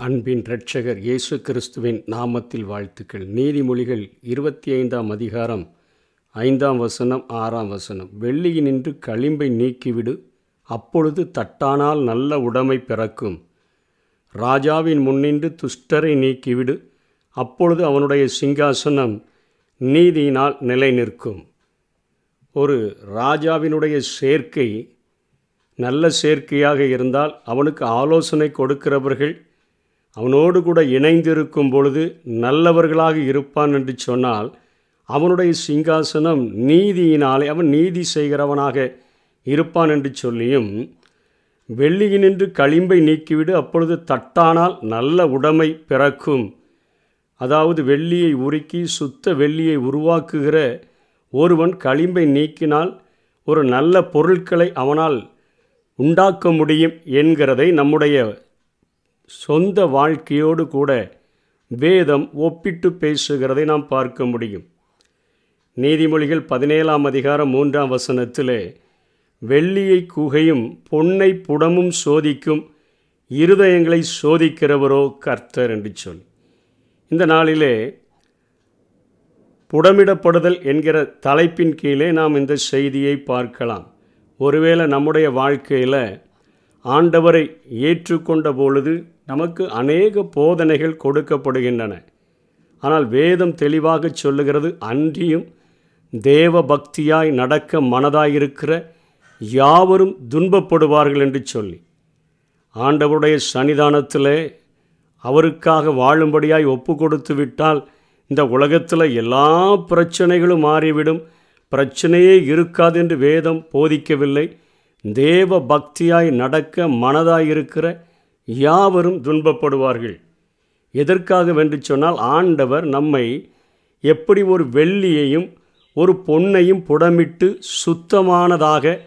அன்பின் இரட்சகர் இயேசு கிறிஸ்துவின் நாமத்தில் வாழ்த்துக்கள். நீதிமொழிகள் இருபத்தி ஐந்தாம் அதிகாரம் ஐந்தாம் வசனம் ஆறாம் வசனம். வெள்ளியினின்று களிம்பை நீக்கிவிடு அப்பொழுது தட்டானால் நல்ல உடைமை பிறக்கும். ராஜாவின் முன்னின்று துஷ்டரை நீக்கிவிடு அப்பொழுது அவனுடைய சிங்காசனம் நீதியினால் நிலை நிற்கும் ஒரு ராஜாவினுடைய சேர்க்கை நல்ல சேர்க்கையாக இருந்தால் அவனுக்கு ஆலோசனை கொடுக்கிறவர்கள் அவனோடு கூட இணைந்திருக்கும் பொழுது நல்லவர்களாக இருப்பான் என்று சொன்னால் அவனுடைய சிங்காசனம் நீதியினாலே அவன் நீதி செய்கிறவனாக இருப்பான் என்று சொல்லியும் வெள்ளியினின்று களிம்பை நீக்கிவிடு அப்பொழுது தட்டானால் நல்ல உடைமை பிறக்கும். அதாவது வெள்ளியை உருக்கி சுத்த வெள்ளியை உருவாக்குகிற ஒருவன் களிம்பை நீக்கினால் ஒரு நல்ல பொருட்களை அவனால் உண்டாக்க முடியும் என்கிறதை நம்முடைய சொந்த வாழ்க்கையோடு கூட வேதம் ஒப்பிட்டு பேசுகிறதை நாம் பார்க்க முடியும். நீதிமொழிகள் பதினேழாம் அதிகாரம் மூன்றாம் வசனத்திலே வெள்ளியை குகையும் பொன்னை புடமும் சோதிக்கும் இருதயங்களை சோதிக்கிறவரோ கர்த்தர் என்று சொல். இந்த நாளிலே புடமிடப்படுதல் என்கிற தலைப்பின் கீழே நாம் இந்த செய்தியை பார்க்கலாம். ஒருவேளை நம்முடைய வாழ்க்கையில் ஆண்டவரை ஏற்றுக்கொண்ட பொழுது நமக்கு அநேக போதனைகள் கொடுக்கப்படுகின்றன. ஆனால் வேதம் தெளிவாக சொல்லுகிறது அன்றியும் தேவ பக்தியாய் நடக்க மனதாயிருக்கிற யாவரும் துன்பப்படுவார்கள் என்று சொல்லி. ஆண்டவருடைய சன்னிதானத்தில் அவருக்காக வாழும்படியாய் ஒப்பு கொடுத்து விட்டால் இந்த உலகத்தில் எல்லா பிரச்சனைகளும் மாறிவிடும். பிரச்சனையே இருக்காது என்று வேதம் போதிக்கவில்லை. தேவ பக்தியாய் நடக்க மனதாயிருக்கிற யாவரும் துன்பப்படுவார்கள். எதற்காக வென்று சொன்னால் ஆண்டவர் நம்மை எப்படி ஒரு வெள்ளியையும் ஒரு பொன்னையும் புடமிட்டு சுத்தமானதாக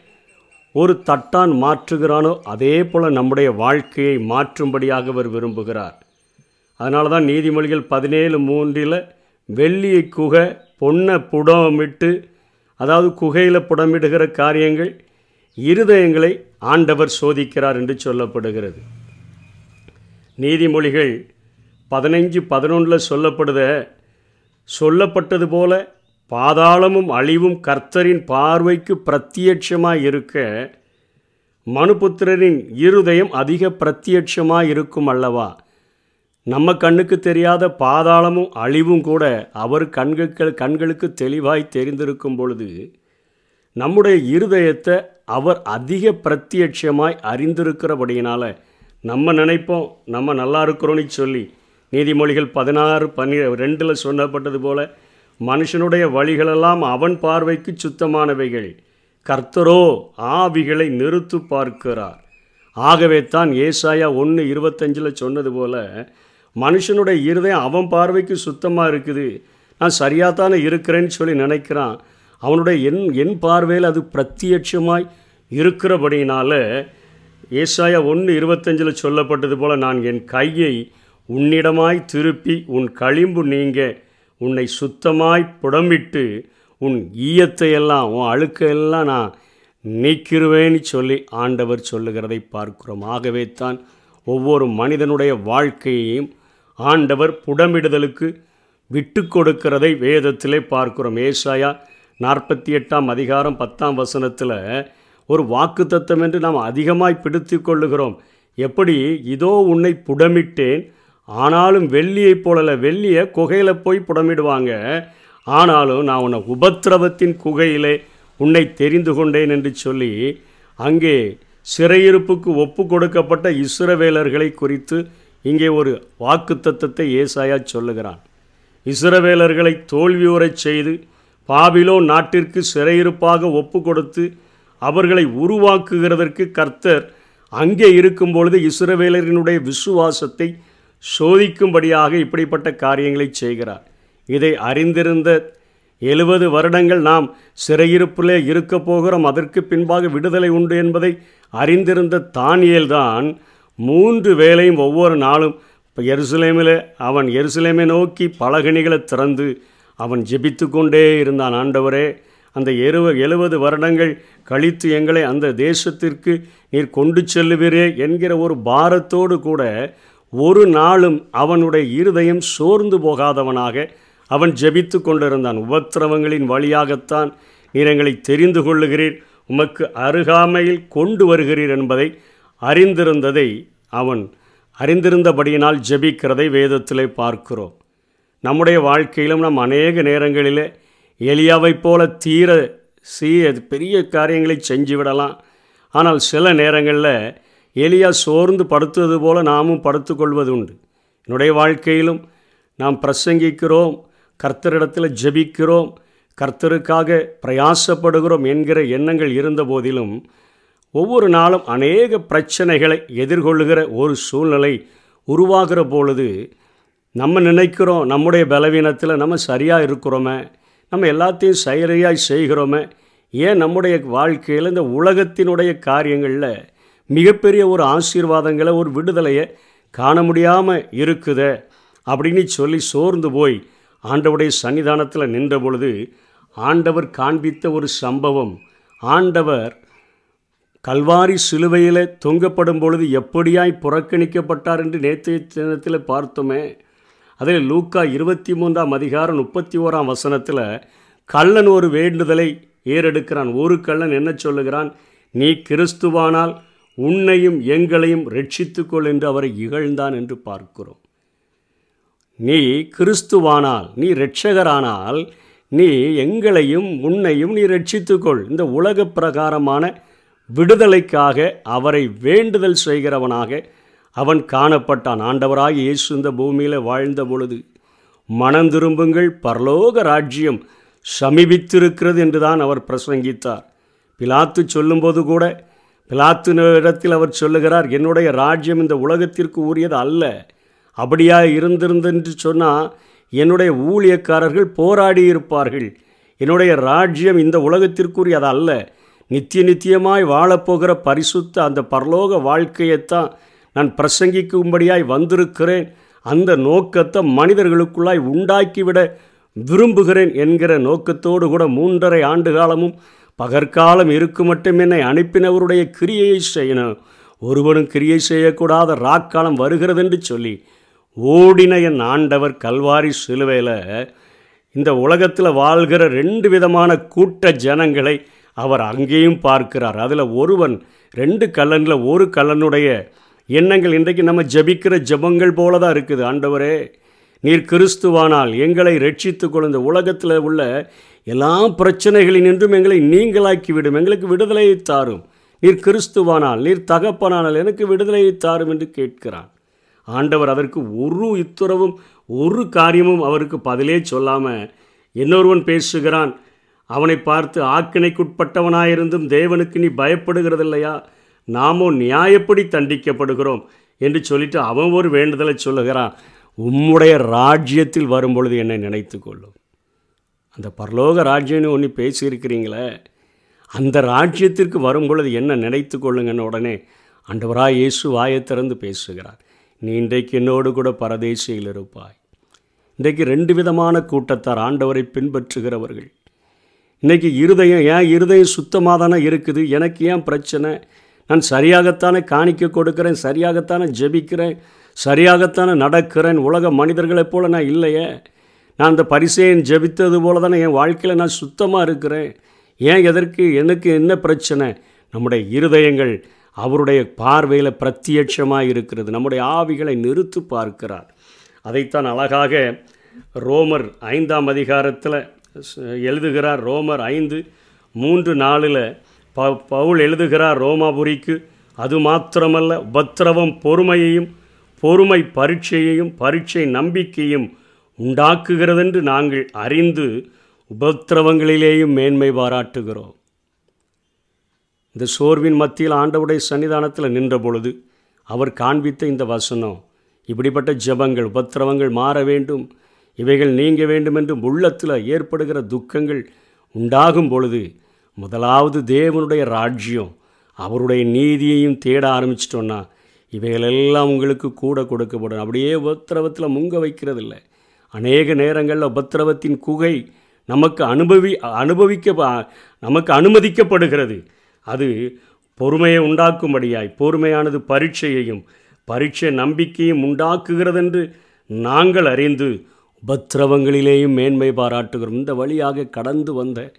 ஒரு தட்டான் மாற்றுகிறானோ அதே போல் நம்முடைய வாழ்க்கையை மாற்றும்படியாக அவர் விரும்புகிறார். அதனால தான் நீதிமொழிகள் பதினேழு மூன்றில் வெள்ளியை குகை பொன்னை புடமிட்டு அதாவது குகையில் புடமிடுகிற காரியங்கள் இருதயங்களை ஆண்டவர் சோதிக்கிறார் என்று சொல்லப்படுகிறது. நீதிமொழிகள் பதினைஞ்சு பதினொன்றில் சொல்லப்படுத சொல்லப்பட்டது போல பாதாளமும் அழிவும் கர்த்தரின் பார்வைக்கு பிரத்யட்சமாக இருக்க மனுபுத்திரரின் இருதயம் அதிக பிரத்யட்சமாக இருக்கும் அல்லவா? நம்ம கண்ணுக்கு தெரியாத பாதாளமும் அழிவும் கூட அவர் கண்களுக்கு கண்களுக்கு தெளிவாய் தெரிந்திருக்கும் பொழுது நம்முடைய இருதயத்தை அவர் அதிக பிரத்யட்சமாய் அறிந்திருக்கிறபடியினால் நம்ம நினைப்போம் நம்ம நல்லா இருக்கிறோன்னு சொல்லி. நீதிமொழிகள் பதினாறு பன்னி ரெண்டில் சொல்லப்பட்டது போல மனுஷனுடைய வழிகளெல்லாம் அவன் பார்வைக்கு சுத்தமானவைகள். கர்த்தரோ ஆவிகளை நிறுத்து பார்க்கிறார். ஆகவே தான் ஏசாயா ஒன்று இருபத்தஞ்சில் சொன்னது போல் மனுஷனுடைய இருதயம் அவன் பார்வைக்கு சுத்தமாக இருக்குது. நான் சரியாக தானே இருக்கிறேன்னு சொல்லி நினைக்கிறான். அவனுடைய என் என் பார்வையில் அது பிரத்யட்சமாய் இருக்கிறபடியினால ஏசாயா ஒன்று இருபத்தஞ்சில் சொல்லப்பட்டது போல் நான் என் கையை உன்னிடமாய் திருப்பி உன் களிம்பு நீங்க உன்னை சுத்தமாய் புடமிட்டு உன் ஈயத்தை எல்லாம் உன் அழுக்கையெல்லாம் நான் நீக்கிருவேன்னு சொல்லி ஆண்டவர் சொல்லுகிறதை பார்க்கிறோம். ஆகவே தான் ஒவ்வொரு மனிதனுடைய வாழ்க்கையையும் ஆண்டவர் புடமிடுதலுக்கு விட்டு கொடுக்கிறதை வேதத்திலே பார்க்கிறோம். ஏசாயா நாற்பத்தி எட்டாம் அதிகாரம் பத்தாம் வசனத்தில் ஒரு வாக்கு தத்துவம் என்று நாம் அதிகமாய் பிடித்து கொள்ளுகிறோம் எப்படி? இதோ உன்னை புடமிட்டேன். ஆனாலும் வெள்ளியைப் போலல வெள்ளியை குகையில் போய் புடமிடுவாங்க. ஆனாலும் நான் உன்னை உபத்திரவத்தின் குகையிலே உன்னை தெரிந்து கொண்டேன் என்று சொல்லி அங்கே சிறையிருப்புக்கு ஒப்பு கொடுக்கப்பட்ட இஸ்ரவேலர்களை குறித்து இங்கே ஒரு வாக்கு தத்தத்தை ஏசாயா சொல்லுகிறான். இஸ்ரவேலர்களை தோல்வியுறச் செய்து பாபிலோ நாட்டிற்கு சிறையிருப்பாக ஒப்பு கொடுத்து அவர்களை உருவாக்குகிறதற்கு கர்த்தர் அங்கே இருக்கும் பொழுது இஸ்ரவேலரினுடைய விசுவாசத்தை சோதிக்கும்படியாக இப்படிப்பட்ட காரியங்களை செய்கிறார். இதை அறிந்திருந்த எழுபது வருடங்கள் நாம் சிறையிருப்பிலே இருக்க போகிறோம். அதற்கு பின்பாக விடுதலை உண்டு என்பதை அறிந்திருந்த தானியல்தான் மூன்று வேளையும் ஒவ்வொரு நாளும் இப்போ எருசலேமில் அவன் எருசலேமை நோக்கி பலகணிகளை திறந்து அவன் ஜெபித்து கொண்டே இருந்தான். ஆண்டவரே அந்த எருவ எழுபது வருடங்கள் கழித்து எங்களை அந்த தேசத்திற்கு நீர் கொண்டு செல்லுவீரே என்கிற ஒரு பாரத்தோடு கூட ஒரு நாளும் அவனுடைய இருதயம் சோர்ந்து போகாதவனாக அவன் ஜெபித்து கொண்டிருந்தான். உபத்திரவங்களின் வழியாகத்தான் நீர் எங்களை தெரிந்து கொள்ளுகிறீர். உமக்கு அருகாமையில் கொண்டு வருகிறீர் என்பதை அறிந்திருந்ததை அவன் அறிந்திருந்தபடியினால் ஜெபிக்கிறதை வேதத்திலே பார்க்கிறோம். நம்முடைய வாழ்க்கையிலும் நாம் அநேக நேரங்களிலே எளியாவைப் போல தீர சீ பெரிய காரியங்களை செஞ்சு விடலாம் ஆனால் சில நேரங்களில் எளியா சோர்ந்து படுத்துவது போல நாமும் படுத்துக்கொள்வது உண்டு என்னுடைய வாழ்க்கையிலும் நாம் பிரசங்கிக்கிறோம் கர்த்தரிடத்தில் ஜெபிக்கிறோம் கர்த்தருக்காக பிரயாசப்படுகிறோம் என்கிற எண்ணங்கள் இருந்த போதிலும் ஒவ்வொரு நாளும் அநேக பிரச்சனைகளை எதிர்கொள்ளுகிற ஒரு சூழ்நிலை உருவாகிற பொழுது நம்ம நினைக்கிறோம் நம்முடைய பலவீனத்தில் நம்ம சரியாக இருக்கிறோமே. நம்ம எல்லாத்தையும் சரியாக செய்கிறோமே ஏன் நம்முடைய வாழ்க்கையில் இந்த உலகத்தினுடைய காரியங்களில் மிகப்பெரிய ஒரு ஆசீர்வாதங்களை ஒரு விடுதலையை காண முடியாமல் இருக்குதே அப்படின்னு சொல்லி சோர்ந்து போய் ஆண்டவருடைய சன்னிதானத்தில் நின்ற பொழுது ஆண்டவர் காண்பித்த ஒரு சம்பவம் ஆண்டவர் கல்வாரி சிலுவையில் தொங்கப்படும் பொழுது எப்படியாய் புறக்கணிக்கப்பட்டார் என்று நேற்றைய தினத்தில் பார்த்தோமே அதில் லூக்கா இருபத்தி மூன்றாம் அதிகாரம் முப்பத்தி ஓராம் வசனத்தில் கள்ளன் ஒரு வேண்டுதலை ஏறெடுக்கிறான். ஒரு கள்ளன் என்ன சொல்லுகிறான்? நீ கிறிஸ்துவானால் உன்னையும் எங்களையும் ரட்சித்துக்கொள் என்று அவரை இகழ்ந்தான் என்று பார்க்கிறோம். நீ கிறிஸ்துவானால் நீ ரட்சகரானால் நீ எங்களையும் உன்னையும் நீ ரட்சித்துக்கொள். இந்த உலக பிரகாரமான விடுதலைக்காக அவரை வேண்டுதல் செய்கிறவனாக அவன் காணப்பட்டான். ஆண்டவராக இயேசு இந்த பூமியில் வாழ்ந்த பொழுது மனம் திரும்புங்கள் பரலோக ராஜ்யம் சமீபித்திருக்கிறது என்றுதான் அவர் பிரசங்கித்தார். பிலாத்து சொல்லும்போது கூட பிலாத்து இடத்தில் அவர் சொல்லுகிறார் என்னுடைய ராஜ்யம் இந்த உலகத்திற்கு உரியது அல்ல. அப்படியா இருந்திருந்து என்று சொன்னால் என்னுடைய ஊழியக்காரர்கள் போராடி இருப்பார்கள். என்னுடைய ராஜ்யம் இந்த உலகத்திற்குரியது அல்ல. நித்திய நித்தியமாய் வாழப்போகிற பரிசுத்த அந்த பரலோக வாழ்க்கையைத்தான் நான் பிரசங்கிக்கும்படியாய் வந்திருக்கிறேன். அந்த நோக்கத்தை மனிதர்களுக்குள்ளாய் உண்டாக்கிவிட விரும்புகிறேன் என்கிற நோக்கத்தோடு கூட மூன்றரை ஆண்டு காலமும் பகற்காலம் இருக்கு மட்டும் என்னை அனுப்பினவருடைய கிரியையை செய்யணும். ஒருவனும் கிரியை செய்யக்கூடாத ராக்காலம் வருகிறதென்று சொல்லி ஓடின என் ஆண்டவர் கல்வாரி சிலுவையில் இந்த உலகத்தில் வாழ்கிற ரெண்டு விதமான கூட்ட ஜனங்களை அவர் அங்கேயும் பார்க்கிறார். அதில் ஒருவன் ரெண்டு கல்லனில் ஒரு கல்லனுடைய எண்ணங்கள் இன்றைக்கு நம்ம ஜபிக்கிற ஜபங்கள் போல தான் இருக்குது. ஆண்டவரே நீர் கிறிஸ்துவானால் எங்களை ரட்சித்து கொள்ளுந்த உலகத்தில் உள்ள எல்லா பிரச்சனைகளினின்றும் எங்களை நீங்களாக்கிவிடும். எங்களுக்கு விடுதலையை தாரும். நீர் கிறிஸ்துவானால் நீர் தகப்பனானால் எனக்கு விடுதலையை தாரும் என்று கேட்கிறான். ஆண்டவர் அதற்கு ஒரு இத்துறவும் ஒரு காரியமும் அவருக்கு பதிலே சொல்லாமல் இன்னொருவன் பேசுகிறான். அவனை பார்த்து ஆக்கினைக்குட்பட்டவனாயிருந்தும் தேவனுக்கு நீ பயப்படுகிறதில்லையா? நாமோ நியாயப்படி தண்டிக்கப்படுகிறோம் என்று சொல்லிட்டு அவன் ஒரு வேண்டுதலை சொல்லுகிறான். உம்முடைய ராஜ்யத்தில் வரும்பொழுது என்னை நினைத்து கொள்ளும். அந்த பரலோக ராஜ்யம்னு ஒன்று பேசியிருக்கிறீங்களே அந்த ராஜ்யத்திற்கு வரும்பொழுது என்ன நினைத்து கொள்ளுங்கன்னு உடனே அண்டவரா இயேசு வாயை திறந்து பேசுகிறார். நீ இன்றைக்கு என்னோடு கூட பரதேசியில் இருப்பாய். இன்றைக்கு ரெண்டு விதமான கூட்டத்தார் ஆண்டவரை பின்பற்றுகிறவர்கள். இன்றைக்கி இருதயம் ஏன் இருதயம் சுத்தமாக தானே இருக்குது? எனக்கு ஏன் பிரச்சனை? நான் சரியாகத்தானே காணிக்க கொடுக்கிறேன் சரியாகத்தானே ஜெபிக்கிறேன் சரியாகத்தானே நடக்கிறேன் உலக மனிதர்களைப் போல் நான் இல்லையே. நான் அந்த பரிசையன் ஜெபித்தது போல தானே என் வாழ்க்கையில் நான் சுத்தமாக இருக்கிறேன். ஏன் எதற்கு எனக்கு என்ன பிரச்சனை? நம்முடைய இருதயங்கள் அவருடைய பார்வையில் பிரத்யட்சமாக இருக்கிறது. நம்முடைய ஆவிகளை நிறுத்து பார்க்கிறார். அதைத்தான் அழகாக ரோமர் ஐந்தாம் அதிகாரத்தில் எழுதுகிறார். ரோமர் ஐந்து மூன்று நாளில் ப பவுல் எழுதுகிறார் ரோமாபுரிக்கு. அது மாத்திரமல்ல உபத்திரவம் பொறுமையையும் பொறுமை பரீட்சையையும் பரீட்சை நம்பிக்கையும் உண்டாக்குகிறதென்று நாங்கள் அறிந்து உபத்திரவங்களிலேயும் மேன்மை பாராட்டுகிறோம். இந்த சோர்வின் மத்தியில் ஆண்டவுடைய சன்னிதானத்தில் நின்ற பொழுது அவர் காண்பித்த இந்த வசனம் இப்படிப்பட்ட ஜபங்கள் உபத்திரவங்கள் மாற வேண்டும் இவைகள் நீங்க வேண்டும் என்று உள்ளத்தில் ஏற்படுகிற துக்கங்கள் உண்டாகும் பொழுது முதலாவது தேவனுடைய ராஜ்யம் அவருடைய நீதியையும் தேட ஆரம்பிச்சிட்டோன்னா இவைகளெல்லாம் உங்களுக்கு கூட கொடுக்கப்படும். அப்படியே உபத்திரவத்தில் முங்க வைக்கிறதில்ல. அநேக நேரங்களில் உபத்திரவத்தின் குகை நமக்கு அனுபவி அனுபவிக்க நமக்கு அனுமதிக்கப்படுகிறது. அது பொறுமையை உண்டாக்கும்படியாய் பொறுமையானது பரீட்சையையும் பரீட்சை நம்பிக்கையும் உண்டாக்குகிறதென்று நாங்கள் அறிந்து உபத்திரவங்களிலேயும் மேன்மை பாராட்டுகிறோம். இந்த வழியாக கடந்து வந்த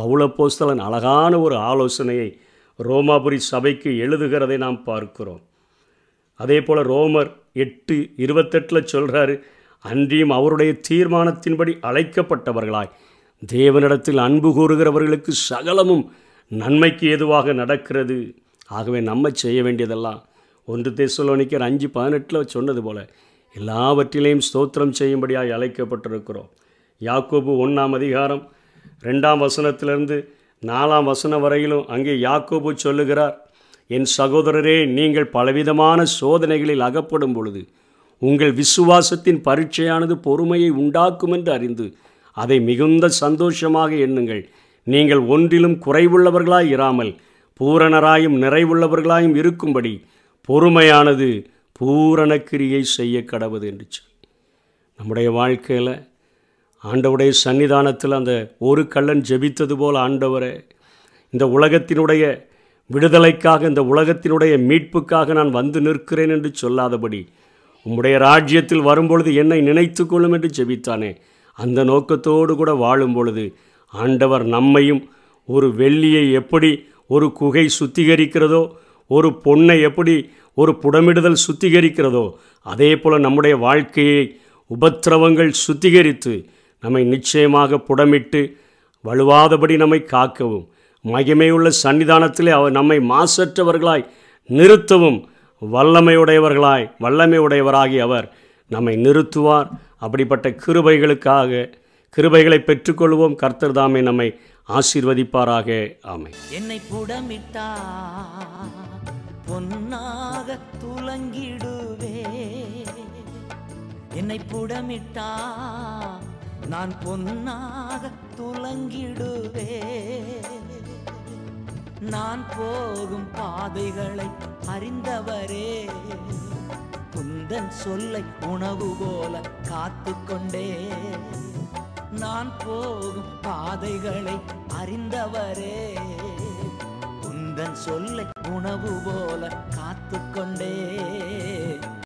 பவுலப்போஸ்தலன் அழகான ஒரு ஆலோசனையை ரோமாபுரி சபைக்கு எழுதுகிறதை நாம் பார்க்கிறோம். அதே போல் ரோமர் எட்டு இருபத்தெட்டில் சொல்கிறாரு அன்றியும் அவருடைய தீர்மானத்தின்படி அழைக்கப்பட்டவர்களாய் தேவனிடத்தில் அன்பு கூறுகிறவர்களுக்கு சகலமும் நன்மைக்கு ஏதுவாக நடக்கிறது. ஆகவே நம்ம செய்ய வேண்டியதெல்லாம் ஒன்று தேசலோனிக்கர் அஞ்சு பதினெட்டில் சொன்னது போல் எல்லாவற்றிலையும் ஸ்தோத்திரம் செய்யும்படியாக அழைக்கப்பட்டிருக்கிறோம். யாக்கோபு ஒன்றாம் அதிகாரம் ரெண்டாம் வசனத்திலிருந்து நாலாம் வசனம் வரையிலும் அங்கே யாக்கோபு சொல்லுகிறார் என் சகோதரரே நீங்கள் பலவிதமான சோதனைகளில் அகப்படும் பொழுது உங்கள் விசுவாசத்தின் பரீட்சையானது பொறுமையை உண்டாக்கும் என்று அறிந்து அதை மிகுந்த சந்தோஷமாக எண்ணுங்கள். நீங்கள் ஒன்றிலும் குறைவுள்ளவர்களாய் இராமல் பூரணராயும் நிறைவுள்ளவர்களாயும் இருக்கும்படி பொறுமையானது பூரண கிரியை செய்ய கடவுது என்று சொல். நம்முடைய வாழ்க்கையில் ஆண்டவுடைய சன்னிதானத்தில் அந்த ஒரு கள்ளன் ஜெபித்தது போல் ஆண்டவரே இந்த உலகத்தினுடைய விடுதலைக்காக இந்த உலகத்தினுடைய மீட்புக்காக நான் வந்து நிற்கிறேன் என்று சொல்லாதபடி உம்முடைய ராஜ்யத்தில் வரும்பொழுது என்னை நினைத்து கொள்ளும் என்று ஜெபித்தானே அந்த நோக்கத்தோடு கூட வாழும் பொழுது ஆண்டவர் நம்மையும் ஒரு வெள்ளியை எப்படி ஒரு குகை சுத்திகரிக்கிறதோ ஒரு பொண்ணை எப்படி ஒரு புடமிடுதல் சுத்திகரிக்கிறதோ அதே போல் நம்முடைய வாழ்க்கையை உபத்திரவங்கள் சுத்திகரித்து நம்மை நிச்சயமாக புடமிட்டு வலுவாதபடி நம்மை காக்கவும். மகிமையுள்ள சன்னிதானத்திலே அவர் நம்மை மாசற்றவர்களாய் நிறுத்தவும். வல்லமையுடையவர்களாய் வல்லமையுடையவராகி அவர் நம்மை நிறுத்துவார். அப்படிப்பட்ட கிருபைகளுக்காக கிருபைகளை பெற்றுக்கொள்வோம். கர்த்தர் தாமே நம்மை ஆசீர்வதிப்பாராக. ஆமை என்னை புடமிட்டா பொன்னாக துலங்கிடுவே. என்னை புடமிட்டா நான் பொன்னாக துலங்கிடுவே நான் போகும் பாதைகளை அறிந்தவரே. குந்தன் சொல்லை உணவு போல காத்து கொண்டே நான் போகும் பாதைகளை அறிந்தவரே. குந்தன் சொல்லை உணவு போல காத்து கொண்டே